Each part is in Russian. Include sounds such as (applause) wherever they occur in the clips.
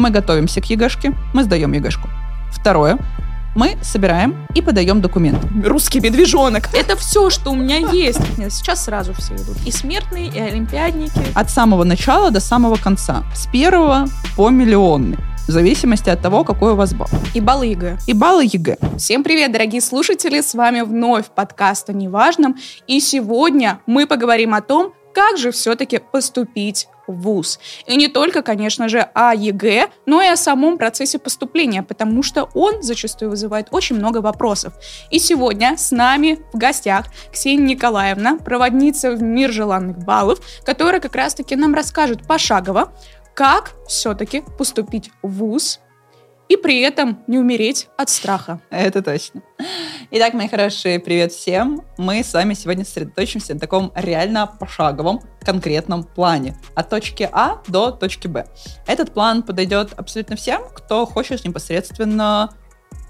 Мы готовимся к ЕГЭшке, мы сдаем ЕГЭшку. Второе. Мы собираем и подаем документы. Русский медвежонок. Это все, что у меня есть. Нет, сейчас сразу все идут. И смертные, и олимпиадники. От самого начала до самого конца. С первого по миллионный. В зависимости от того, какой у вас балл. И баллы ЕГЭ. И баллы ЕГЭ. Всем привет, дорогие слушатели! С вами вновь подкаст о неважном. И сегодня мы поговорим о том, как же все-таки поступить вуз. И не только, конечно же, о ЕГЭ, но и о самом процессе поступления, потому что он зачастую вызывает очень много вопросов. И сегодня с нами в гостях Ксения Николаевна, проводница в мир желанных баллов, которая как раз-таки нам расскажет пошагово, как все-таки поступить в ВУЗ и при этом не умереть от страха. Это точно. Итак, мои хорошие, привет всем. Мы с вами сегодня сосредоточимся на таком реально пошаговом, конкретном плане. От точки А до точки Б. Этот план подойдет абсолютно всем, кто хочет непосредственно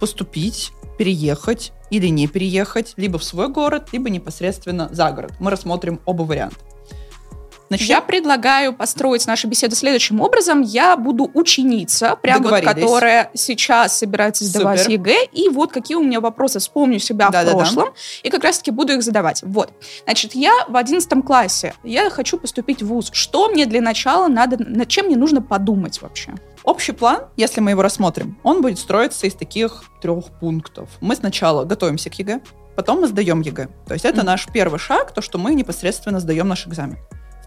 поступить, переехать или не переехать, либо в свой город, либо непосредственно за город. Мы рассмотрим оба варианта. Начнем? Я предлагаю построить нашу беседу следующим образом. Я буду ученица, прям вот, которая сейчас собирается сдавать Супер. ЕГЭ, и вот какие у меня вопросы, вспомню себя да, в прошлом, да, да. и как раз-таки буду их задавать. Вот. Значит, я в одиннадцатом классе, я хочу поступить в ВУЗ. Что мне для начала надо, над чем мне нужно подумать вообще? Общий план, если мы его рассмотрим, он будет строиться из таких трех пунктов. Мы сначала готовимся к ЕГЭ, потом мы сдаем ЕГЭ. То есть это м-м наш первый шаг, то, что мы непосредственно сдаем наш экзамен.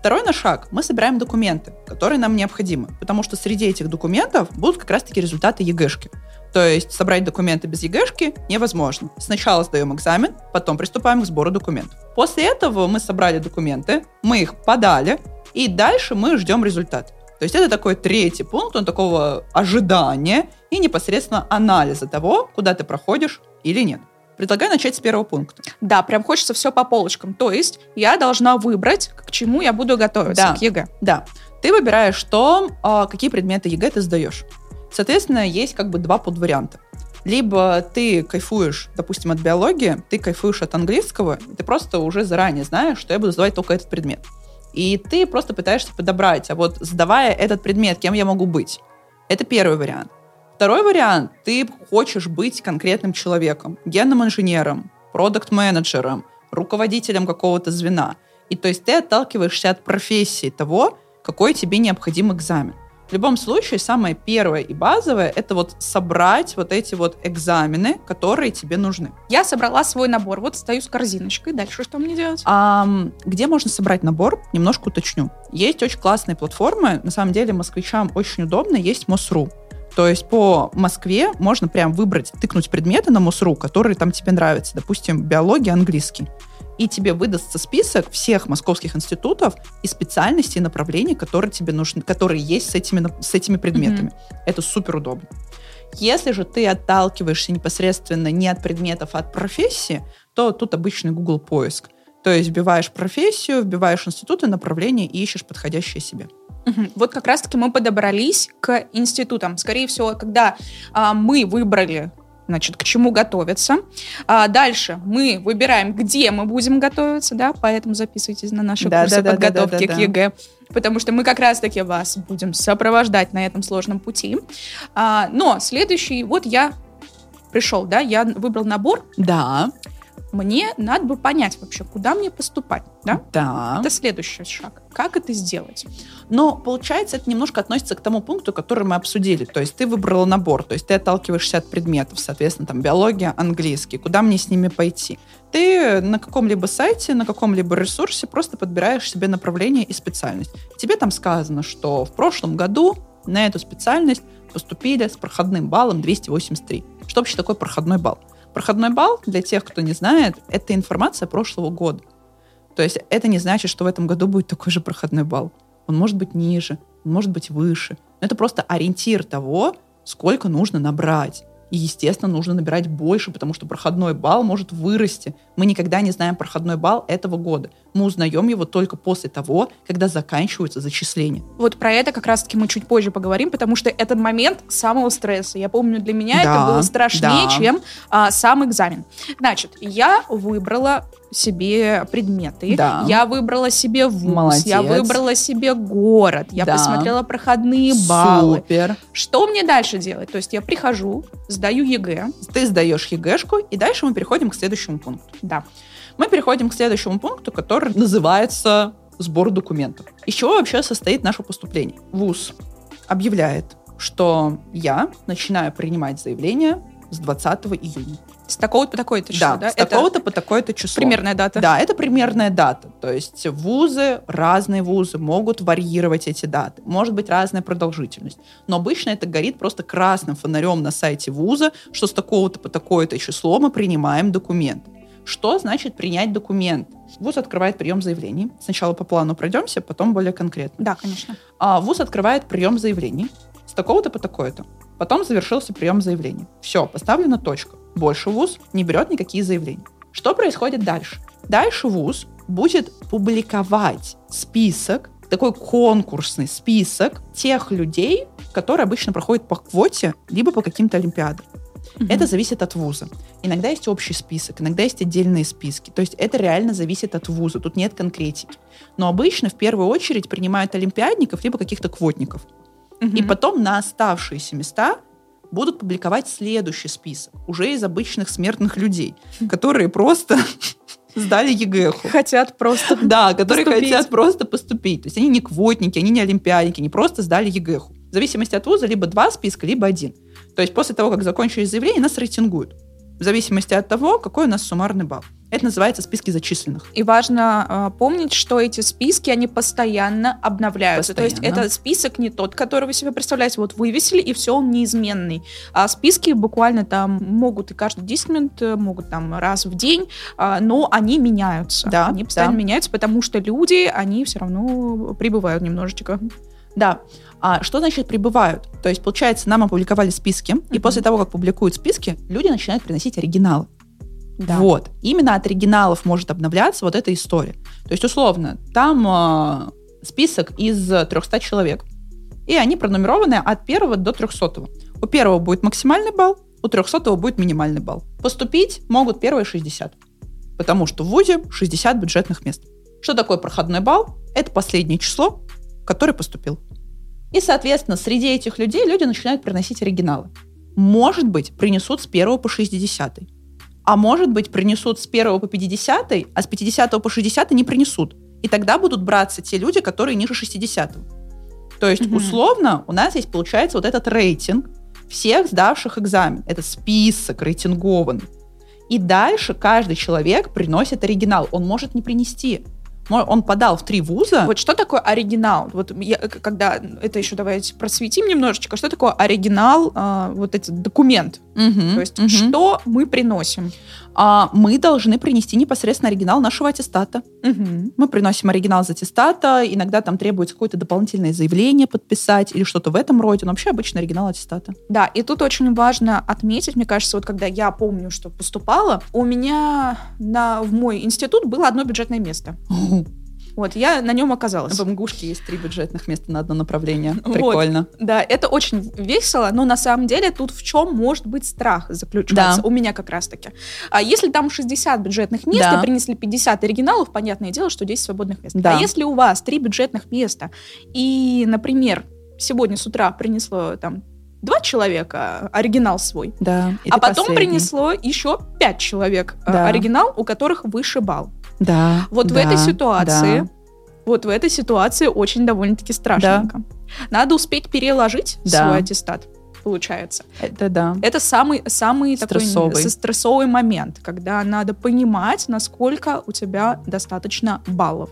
Второй наш шаг. Мы собираем документы, которые нам необходимы, потому что среди этих документов будут как раз-таки результаты ЕГЭшки. То есть собрать документы без ЕГЭшки невозможно. Сначала сдаем экзамен, потом приступаем к сбору документов. После этого мы собрали документы, мы их подали, и дальше мы ждем результат. То есть это такой третий пункт, он такого ожидания и непосредственно анализа того, куда ты проходишь или нет. Предлагаю начать с первого пункта. Да, прям хочется все по полочкам. То есть я должна выбрать, к чему я буду готовиться, да, к ЕГЭ. Да. Ты выбираешь, что, а, какие предметы ЕГЭ ты сдаешь. Соответственно, есть как бы два подварианта. Либо ты кайфуешь, допустим, от биологии, ты кайфуешь от английского, и ты просто уже заранее знаешь, что я буду сдавать только этот предмет. И ты просто пытаешься подобрать, а вот сдавая этот предмет, кем я могу быть? Это первый вариант. Второй вариант, ты хочешь быть конкретным человеком, генным инженером, продукт-менеджером, руководителем какого-то звена. И то есть ты отталкиваешься от профессии того, какой тебе необходим экзамен. В любом случае, самое первое и базовое — это вот собрать вот эти вот экзамены, которые тебе нужны. Я собрала свой набор, вот стою с корзиночкой. Дальше что мне делать? А, где можно собрать набор? Немножко уточню. Есть очень классные платформы, на самом деле москвичам очень удобно, есть МОСРУ. То есть по Москве можно прям выбрать, тыкнуть предметы на МОСРУ, которые там тебе нравятся. Допустим, биология, английский. И тебе выдастся список всех московских институтов и специальностей и направлений, которые тебе нужны, которые есть с этими, с этими предметами. Mm-hmm. Это супер удобно. Если же ты отталкиваешься непосредственно не от предметов, а от профессии, то тут обычный Google поиск. То есть вбиваешь профессию, вбиваешь институты, направления и ищешь подходящее себе. Угу. Вот как раз-таки мы подобрались к институтам. Скорее всего, когда а, мы выбрали значит, к чему готовиться. А дальше мы выбираем, где мы будем готовиться, да, поэтому записывайтесь на наши да, курсы да, подготовки да, да, да, к ЕГЭ, потому что мы как раз-таки вас будем сопровождать на этом сложном пути. А, но следующий, вот я пришел, да, я выбрал набор. Да мне надо бы понять вообще, куда мне поступать, да? Да. Это следующий шаг. Как это сделать? Но, получается, это немножко относится к тому пункту, который мы обсудили. То есть ты выбрала набор, то есть ты отталкиваешься от предметов, соответственно, там, биология, английский, куда мне с ними пойти. Ты на каком-либо сайте, на каком-либо ресурсе просто подбираешь себе направление и специальность. Тебе там сказано, что в прошлом году на эту специальность поступили с проходным баллом 283. Что вообще такое проходной балл? Проходной балл, для тех, кто не знает, это информация прошлого года. То есть это не значит, что в этом году будет такой же проходной балл. Он может быть ниже, он может быть выше. Но это просто ориентир того, сколько нужно набрать. И, естественно, нужно набирать больше, потому что проходной балл может вырасти. Мы никогда не знаем проходной балл этого года. Мы узнаем его только после того, когда заканчиваются зачисления. Вот про это как раз-таки мы чуть позже поговорим, потому что этот момент самого стресса. Я помню, для меня да, это было страшнее, да. чем а, сам экзамен. Значит, я выбрала себе предметы, Да. я выбрала себе вуз, Молодец. я выбрала себе город, я Да. посмотрела проходные баллы. Супер. Что мне дальше делать? То есть я прихожу, сдаю ЕГЭ, Ты сдаешь ЕГЭшку, и дальше мы переходим к следующему пункту. да, Мы переходим к следующему пункту, который называется сбор документов. Из чего вообще состоит наше поступление? ВУЗ объявляет, что я начинаю принимать заявление с 20 июня. С такого-то по такое-то число, да, да? с Это такого-то по такое-то число. примерная дата. Да, это примерная дата. То есть вузы, разные вузы могут варьировать эти даты. Может быть разная продолжительность. Но обычно это горит просто красным фонарем на сайте вуза, что с такого-то по такое-то число мы принимаем документ. Что значит принять документ? ВУЗ открывает прием заявлений. Сначала по плану пройдемся, потом более конкретно. Да, конечно. А, ВУЗ открывает прием заявлений с такого-то по такое-то. Потом завершился прием заявлений. Все, поставлена точка. Больше ВУЗ не берет никакие заявления. Что происходит дальше? Дальше ВУЗ будет публиковать список, такой конкурсный список тех людей, которые обычно проходят по квоте, либо по каким-то олимпиадам. Это зависит от вуза. Иногда есть общий список, иногда есть отдельные списки. То есть это реально зависит от вуза, тут нет конкретики. Но обычно в первую очередь принимают олимпиадников либо каких-то квотников. Мгм. И потом на оставшиеся места будут публиковать следующий список, уже из обычных смертных людей, которые просто (laughs) сдали ЕГЭху. хотят просто Да, которые Поступить. хотят просто поступить. То есть они не квотники, они не олимпиадники, они просто сдали ЕГЭху. В зависимости от вуза либо два списка, либо один. То есть после того, как закончили заявление, нас рейтингуют. В зависимости от того, какой у нас суммарный балл. Это называется списки зачисленных. И важно а, помнить, что эти списки, они постоянно обновляются. То есть Постоянно. это список не тот, который вы себе представляете. Вот вывесили, и все, он неизменный. А списки буквально там могут и каждый 10 минут, э, могут там раз в день, а, но они меняются. Да, они постоянно да. меняются, потому что люди, они все равно прибывают немножечко. Да. А что значит прибывают? То есть, получается, нам опубликовали списки, и Мгм. после того, как публикуют списки, люди начинают приносить оригиналы. Да. Вот. Именно от оригиналов может обновляться вот эта история. То есть, условно, там э, список из 300 человек, и они пронумерованы от первого до 300. У первого будет максимальный балл, у 300 будет минимальный балл. Поступить могут первые 60, потому что в ВУЗе 60 бюджетных мест. Что такое проходной балл? Это последнее число, которое поступил. И, соответственно, среди этих людей люди начинают приносить оригиналы. Может быть, принесут с 1 по 60. А может быть, принесут с 1 по 50, а с 50 по 60 не принесут. И тогда будут браться те люди, которые ниже 60. То есть, Мгм. условно, у нас есть, получается, вот этот рейтинг всех сдавших экзамен. Это список рейтингованный. И дальше каждый человек приносит оригинал. Он может не принести. Он подал в три вуза. Вот что такое оригинал? Вот я, э, когда это еще давайте просветим немножечко, что такое оригинал, а, вот этот документ? Мгм, То есть мгм. что мы приносим? А, мы должны принести непосредственно оригинал нашего аттестата. Мы приносим оригинал из аттестата, иногда там требуется какое-то дополнительное заявление подписать или что-то в этом роде, но вообще обычно оригинал аттестата. Да, и тут очень важно отметить, мне кажется, вот когда я помню, что поступала, у меня на, в мой институт было одно бюджетное место. Вот, я на нем оказалась. В МГУшке есть три бюджетных места на одно направление. Вот. Прикольно. Да, это очень весело, но на самом деле тут в чем может быть страх заключаться? Да. У меня как раз-таки. А если там 60 бюджетных мест, Да. и принесли 50 оригиналов, понятное дело, что 10 свободных мест. Да. А если у вас три бюджетных места, и, например, сегодня с утра принесло там два человека оригинал свой, Да. а потом последний. принесло еще пять человек э, Да. оригинал, у которых выше балл. Да. Вот в да, этой ситуации, да. вот в этой ситуации очень довольно-таки страшненько. Надо успеть переложить Да. свой аттестат, получается. Это да. Это самый, самый Стрессовый. такой стрессовый момент, когда надо понимать, насколько у тебя достаточно баллов.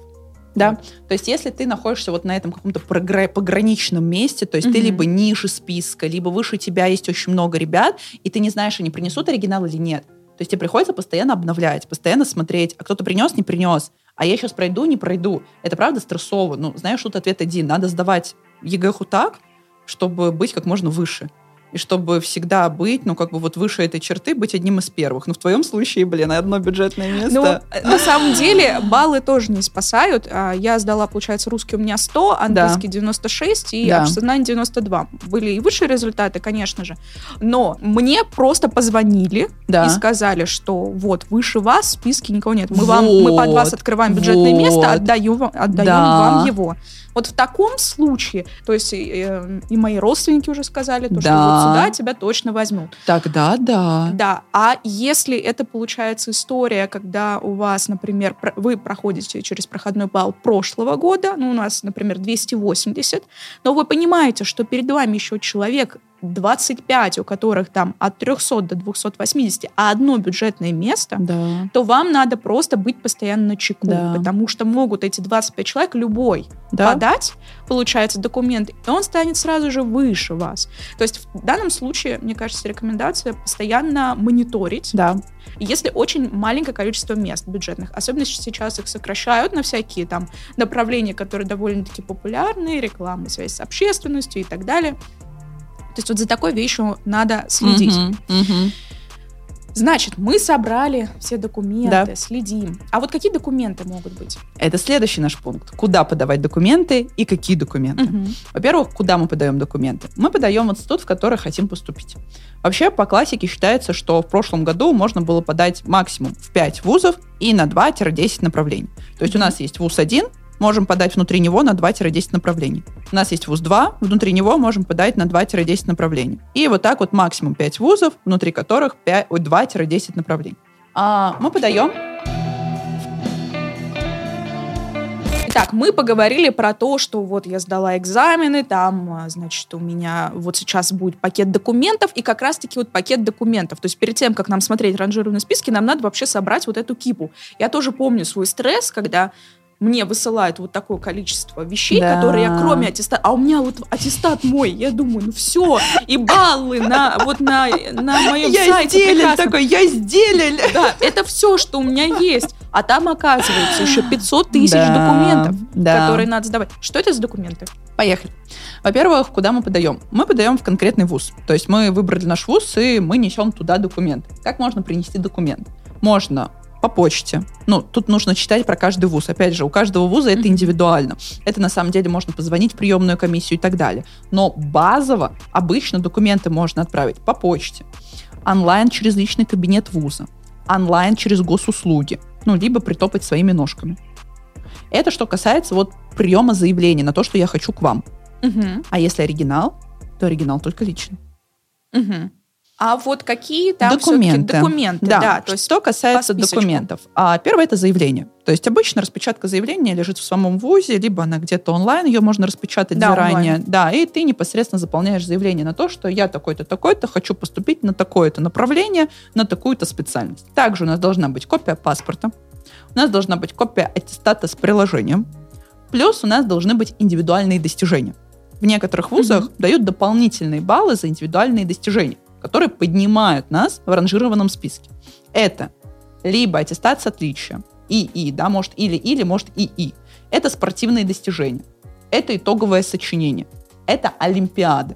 Да. То есть, если ты находишься вот на этом каком-то пограничном месте, то есть ты Мгм. либо ниже списка, либо выше тебя есть очень много ребят, и ты не знаешь, они принесут оригинал или нет. То есть тебе приходится постоянно обновлять, постоянно смотреть, а кто-то принес, не принес, а я сейчас пройду, не пройду. Это правда стрессово. Ну, знаешь, тут ответ один. Надо сдавать ЕГЭху так, чтобы быть как можно выше. И чтобы всегда быть, ну, как бы вот выше этой черты, быть одним из первых. Ну, в твоем случае, блин, одно бюджетное место. Ну, на самом деле, баллы тоже не спасают. А, я сдала, получается, русский у меня 100, английский да. 96 и да. общесознание 92. Были и высшие результаты, конечно же. Но мне просто позвонили да. и сказали, что вот, выше вас в списке никого нет. Мы, вот, вам, мы под вас открываем бюджетное вот. место, отдаем, отдаем да. вам его. Вот в таком случае, то есть э, и мои родственники уже сказали, то, да. что вот сюда тебя точно возьмут. Тогда да. Да, а если это получается история, когда у вас, например, вы проходите через проходной балл прошлого года, ну, у нас, например, 280, но вы понимаете, что перед вами еще человек 25, у которых там от 300 до 280, а одно бюджетное место, да. то вам надо просто быть постоянно на чеку, да. потому что могут эти 25 человек любой да. подать, получается, документ, и он станет сразу же выше вас. То есть в данном случае, мне кажется, рекомендация постоянно мониторить. Да. Если очень маленькое количество мест бюджетных, особенно сейчас их сокращают на всякие там направления, которые довольно-таки популярны, рекламы, связь с общественностью и так далее, то есть вот за такой вещью надо следить. Угу, угу. Значит, мы собрали все документы, да. следим. А вот какие документы могут быть? Это следующий наш пункт. Куда подавать документы и какие документы? Угу. Во-первых, куда мы подаем документы? Мы подаем в институт, в который хотим поступить. Вообще, по классике считается, что в прошлом году можно было подать максимум в 5 вузов и на 2-10 направлений. То есть у нас есть вуз 1, можем подать внутри него на 2-10 направлений. У нас есть вуз 2, внутри него можем подать на 2-10 направлений. И вот так вот максимум 5 вузов, внутри которых 2-10 направлений. А мы подаем Итак, мы поговорили про то, что вот я сдала экзамены, там, а, значит, у меня вот сейчас будет пакет документов, и как раз-таки вот пакет документов. То есть перед тем, как нам смотреть ранжированные списки, нам надо вообще собрать вот эту кипу. Я тоже помню свой стресс, когда мне высылают вот такое количество вещей, да. которые я кроме аттестата, а у меня вот аттестат мой, я думаю, ну все, и баллы на вот на на моем я сайте. Я такой, я сделали. Да, это все, что у меня есть, а там оказывается еще 500 тысяч да, документов, да. которые надо сдавать. Что это за документы? Поехали. Во-первых, куда мы подаем? Мы подаем в конкретный вуз. То есть мы выбрали наш вуз, и мы несем туда документ. Как можно принести документ? Можно по почте. Ну, тут нужно читать про каждый вуз. Опять же, у каждого вуза это индивидуально. Это на самом деле можно позвонить в приемную комиссию и так далее. Но базово обычно документы можно отправить по почте, онлайн через личный кабинет вуза, онлайн через госуслуги, ну, либо притопать своими ножками. Это что касается вот приема заявления на то, что я хочу к вам. Угу. А если оригинал, то оригинал только лично. Угу. А вот какие там документы. документы да. да то есть что касается документов. А первое это заявление. То есть обычно распечатка заявления лежит в самом ВУЗе, либо она где-то онлайн, ее можно распечатать да, заранее. Онлайн. Да, и ты непосредственно заполняешь заявление на то, что я такой-то, такой-то, хочу поступить на такое-то направление, на такую-то специальность. Также у нас должна быть копия паспорта, у нас должна быть копия аттестата с приложением, плюс у нас должны быть индивидуальные достижения. В некоторых вузах mm-hmm. дают дополнительные баллы за индивидуальные достижения которые поднимают нас в ранжированном списке. Это либо аттестат с отличия, ИИ, да, может или-или, может ИИ. Это спортивные достижения. Это итоговое сочинение. Это олимпиады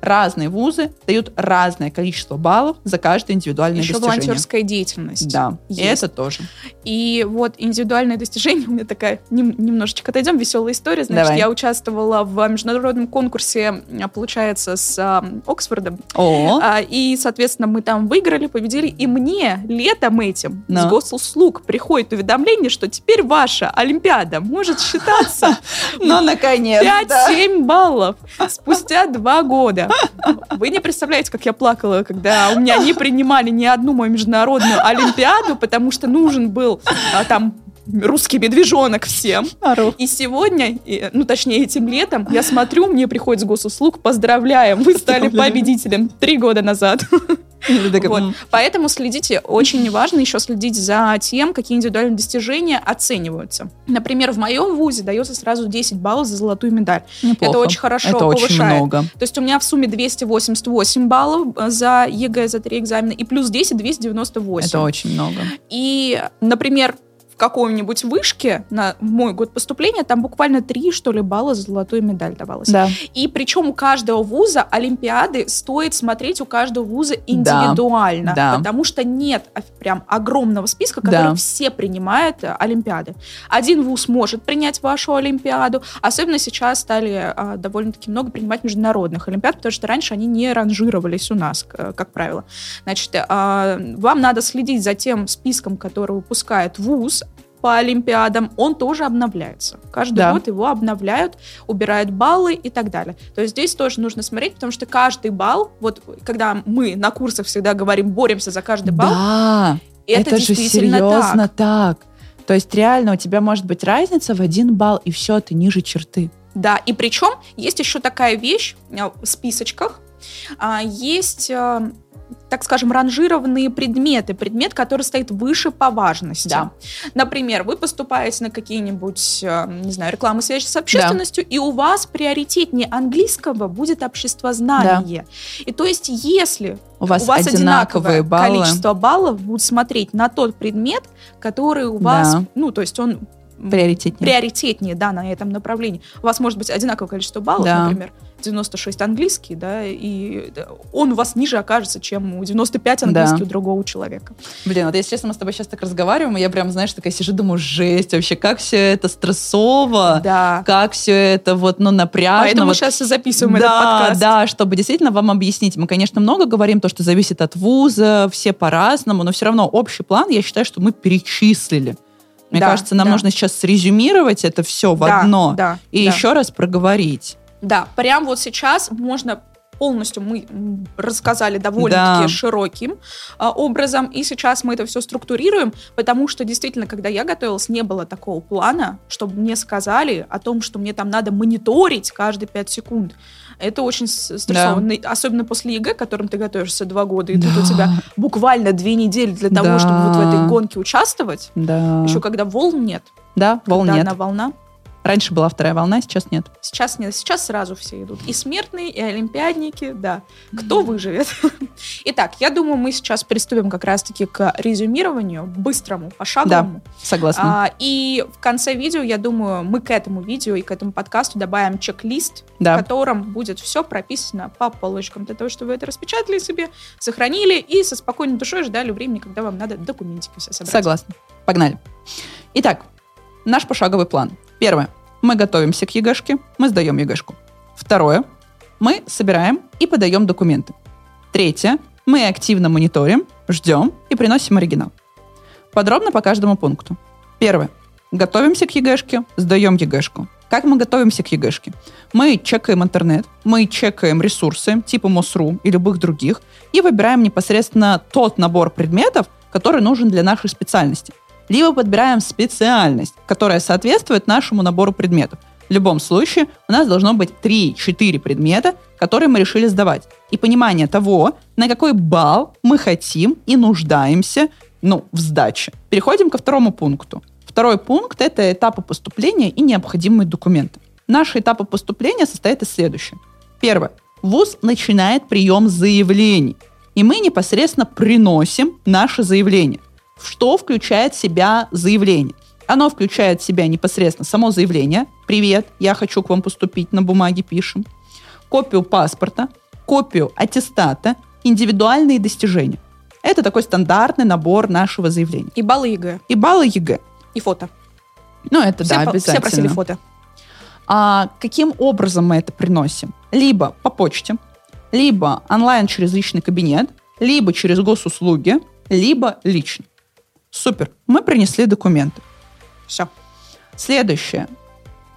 разные вузы дают разное количество баллов за каждое индивидуальное Еще достижение. волонтерская деятельность. Да, есть. и это тоже. И вот индивидуальное достижение, у меня такая нем, немножечко отойдем, веселая история. Значит, Давай. я участвовала в международном конкурсе, а, получается, с а, Оксфордом. О. А, и, соответственно, мы там выиграли, победили, и мне летом этим Но. с госуслуг приходит уведомление, что теперь ваша Олимпиада может считаться. (laughs) Ну, наконец 5-7 баллов спустя два года. Вы не представляете, как я плакала, когда у меня не принимали ни одну мою международную олимпиаду, потому что нужен был а, там русский медвежонок всем. Ару. И сегодня, ну точнее этим летом, я смотрю, мне приходит с госуслуг, поздравляем, вы стали победителем три года назад. Вот. Поэтому следите, очень важно еще следить за тем, какие индивидуальные достижения оцениваются. Например, в моем вузе дается сразу 10 баллов за золотую медаль. Неплохо. Это очень хорошо Это повышает. очень много. То есть у меня в сумме 288 баллов э, за ЕГЭ за три экзамена и плюс 10 298. Это очень много. И, например, какой-нибудь вышке на мой год поступления, там буквально три, что ли, балла за золотую медаль давалось. Да. И причем у каждого вуза Олимпиады стоит смотреть у каждого вуза индивидуально, да. потому что нет прям огромного списка, который Да. все принимают э, Олимпиады. Один вуз может принять вашу Олимпиаду, особенно сейчас стали а, довольно-таки много принимать международных Олимпиад, потому что раньше они не ранжировались у нас, к- как правило. Значит, а, вам надо следить за тем списком, который выпускает вуз по Олимпиадам, он тоже обновляется. Каждый Да. год его обновляют, убирают баллы и так далее. То есть здесь тоже нужно смотреть, потому что каждый балл, вот когда мы на курсах всегда говорим, боремся за каждый балл, Да, это, это, же действительно серьезно так. так. То есть реально у тебя может быть разница в один балл, и все, ты ниже черты. Да, и причем есть еще такая вещь а, в списочках. А, Есть, а, так скажем, ранжированные предметы. Предмет, который стоит выше по важности. Да. Например, вы поступаете на какие-нибудь, а, не знаю, рекламы связи с общественностью, и у вас приоритетнее английского будет обществознание. И то есть, если У вас, у вас одинаковое баллы. количество баллов, будут смотреть на тот предмет, который у вас, Да. ну, то есть он Приоритетнее. приоритетнее, да, на этом направлении. У вас может быть одинаковое количество баллов, Да. например, 96 английский, да, и он у вас ниже окажется, чем у 95 английский Да. у другого человека. Блин, вот если честно, мы с тобой сейчас так разговариваем, и я прям, знаешь, такая сижу, думаю, жесть вообще, как все это стрессово, Да. как все это вот, ну, напряжно. Поэтому мы вот. сейчас и записываем этот да, подкаст. да, чтобы действительно вам объяснить. Мы, конечно, много говорим, то, что зависит от вуза, все по-разному, но все равно общий план, я считаю, что мы перечислили. Мне Да, кажется, нам да. нужно сейчас срезюмировать это все в Да, одно да, и да. еще раз проговорить. Да, прям вот сейчас можно полностью мы рассказали довольно-таки Да. широким а, образом, и сейчас мы это все структурируем, потому что действительно, когда я готовилась, не было такого плана, чтобы мне сказали о том, что мне там надо мониторить каждые 5 секунд. Это очень стрессово, особенно после ЕГЭ, к которым ты готовишься два года, и тут у Да. тебя буквально две недели для того, Да. чтобы вот в этой гонке участвовать. Да. Еще когда волн нет, Да, волн когда нет. одна волна. Раньше была вторая волна, сейчас нет. Сейчас нет, сейчас сразу все идут. И смертные, и олимпиадники, да. Кто выживет? (laughs) Итак, я думаю, мы сейчас приступим как раз-таки к резюмированию, быстрому, пошаговому. Согласна. А, и в конце видео, я думаю, мы к этому видео и к этому подкасту добавим чек-лист, в да. котором будет все прописано по полочкам, для того, чтобы вы это распечатали себе, сохранили и со спокойной душой ждали времени, когда вам надо документики все собрать. Согласна. Погнали. Итак, наш пошаговый план. Первое. Мы готовимся к ЕГЭшке, мы сдаем ЕГЭшку. Второе. Мы собираем и подаем документы. Третье. Мы активно мониторим, ждем и приносим оригинал. Подробно по каждому пункту. Первое. Готовимся к ЕГЭшке, сдаем ЕГЭшку. Как мы готовимся к ЕГЭшке? Мы чекаем интернет, мы чекаем ресурсы типа МОСРУ и любых других и выбираем непосредственно тот набор предметов, который нужен для нашей специальности. Либо подбираем специальность, которая соответствует нашему набору предметов. В любом случае у нас должно быть 3-4 предмета, которые мы решили сдавать. И понимание того, на какой балл мы хотим и нуждаемся ну, в сдаче. Переходим ко второму пункту. Второй пункт – это этапы поступления и необходимые документы. Наши этапы поступления состоят из следующего. Первое. ВУЗ начинает прием заявлений. И мы непосредственно приносим наше заявление. Что включает в себя заявление? Оно включает в себя непосредственно само заявление. Привет, я хочу к вам поступить, на бумаге пишем. Копию паспорта, копию аттестата, индивидуальные достижения. Это такой стандартный набор нашего заявления. И баллы ЕГЭ, И баллы ЕГЭ. и фото. Ну, это все, да, по- обязательно. все просили фото. А каким образом мы это приносим? Либо по почте, либо онлайн через личный кабинет, либо через госуслуги, либо лично. Супер. Мы принесли документы. Все. Следующее.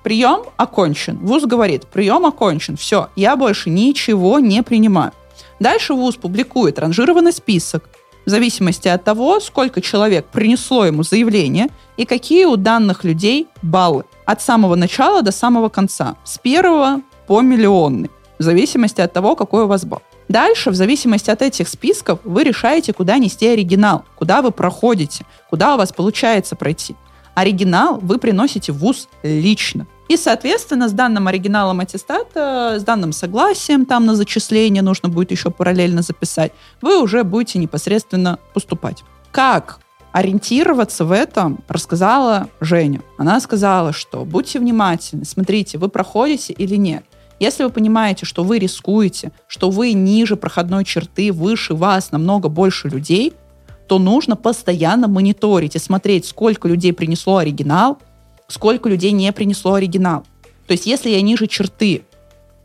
Прием окончен. ВУЗ говорит, прием окончен. Все, я больше ничего не принимаю. Дальше ВУЗ публикует ранжированный список в зависимости от того, сколько человек принесло ему заявление и какие у данных людей баллы. От самого начала до самого конца. С первого по миллионный. В зависимости от того, какой у вас балл. Дальше, в зависимости от этих списков, вы решаете, куда нести оригинал, куда вы проходите, куда у вас получается пройти. Оригинал вы приносите в ВУЗ лично. И, соответственно, с данным оригиналом аттестата, с данным согласием там на зачисление нужно будет еще параллельно записать, вы уже будете непосредственно поступать. Как ориентироваться в этом рассказала Женя. Она сказала, что будьте внимательны, смотрите, вы проходите или нет. Если вы понимаете, что вы рискуете, что вы ниже проходной черты, выше вас намного больше людей, то нужно постоянно мониторить и смотреть, сколько людей принесло оригинал, сколько людей не принесло оригинал. То есть, если я ниже черты,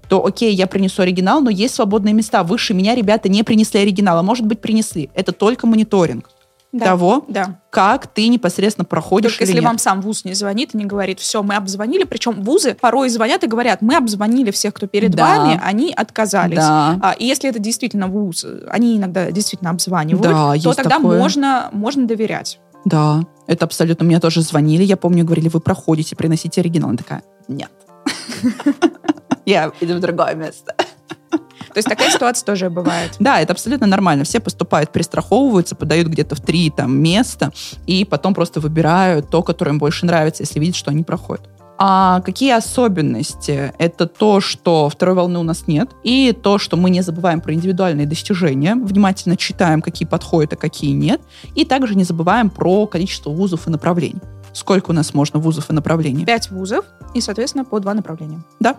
то окей, я принесу оригинал, но есть свободные места. Выше меня ребята не принесли оригинал, а может быть принесли. Это только мониторинг Да, того, Да. как ты непосредственно проходишь Только или если нет. вам сам вуз не звонит и не говорит, все, мы обзвонили, причем вузы порой звонят и говорят, мы обзвонили всех, кто перед Да. вами, они отказались. Да. А, и если это действительно вуз, они иногда действительно обзванивают, Да, то тогда такое. можно, можно доверять. Да, это абсолютно. Мне тоже звонили, я помню, говорили, вы проходите, приносите оригинал. Она такая, нет. (laughs) Я иду в другое место. То есть такая ситуация тоже бывает. Да, это абсолютно нормально. Все поступают, перестраховываются, подают где-то в три там, места, и потом просто выбирают то, которое им больше нравится, если видят, что они проходят. А какие особенности? Это то, что второй волны у нас нет, и то, что мы не забываем про индивидуальные достижения, внимательно читаем, какие подходят, а какие нет, и также не забываем про количество вузов и направлений. Сколько у нас можно вузов и направлений? Пять вузов и, соответственно, по два направления. Да.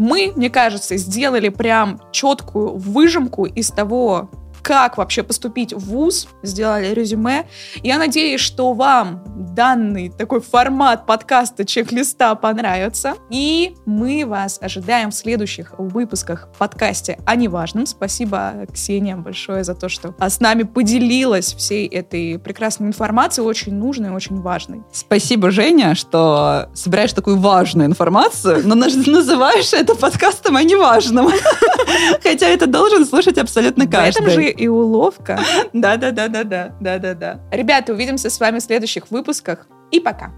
Мы, мне кажется, сделали прям четкую выжимку из того, как вообще поступить в ВУЗ, сделали резюме. Я надеюсь, что вам данный такой формат подкаста чек-листа понравится. И мы вас ожидаем в следующих выпусках подкасте о неважном. Спасибо, Ксения, большое за то, что а, с нами поделилась всей этой прекрасной информацией, очень нужной, очень важной. Спасибо, Женя, что собираешь такую важную информацию, но наз- (laughs) называешь это подкастом о неважном. (laughs) Хотя это должен слушать абсолютно В этом же каждый. и уловка. (laughs) Да-да-да-да-да. Да-да-да. Ребята, увидимся с вами в следующих выпусках. И пока.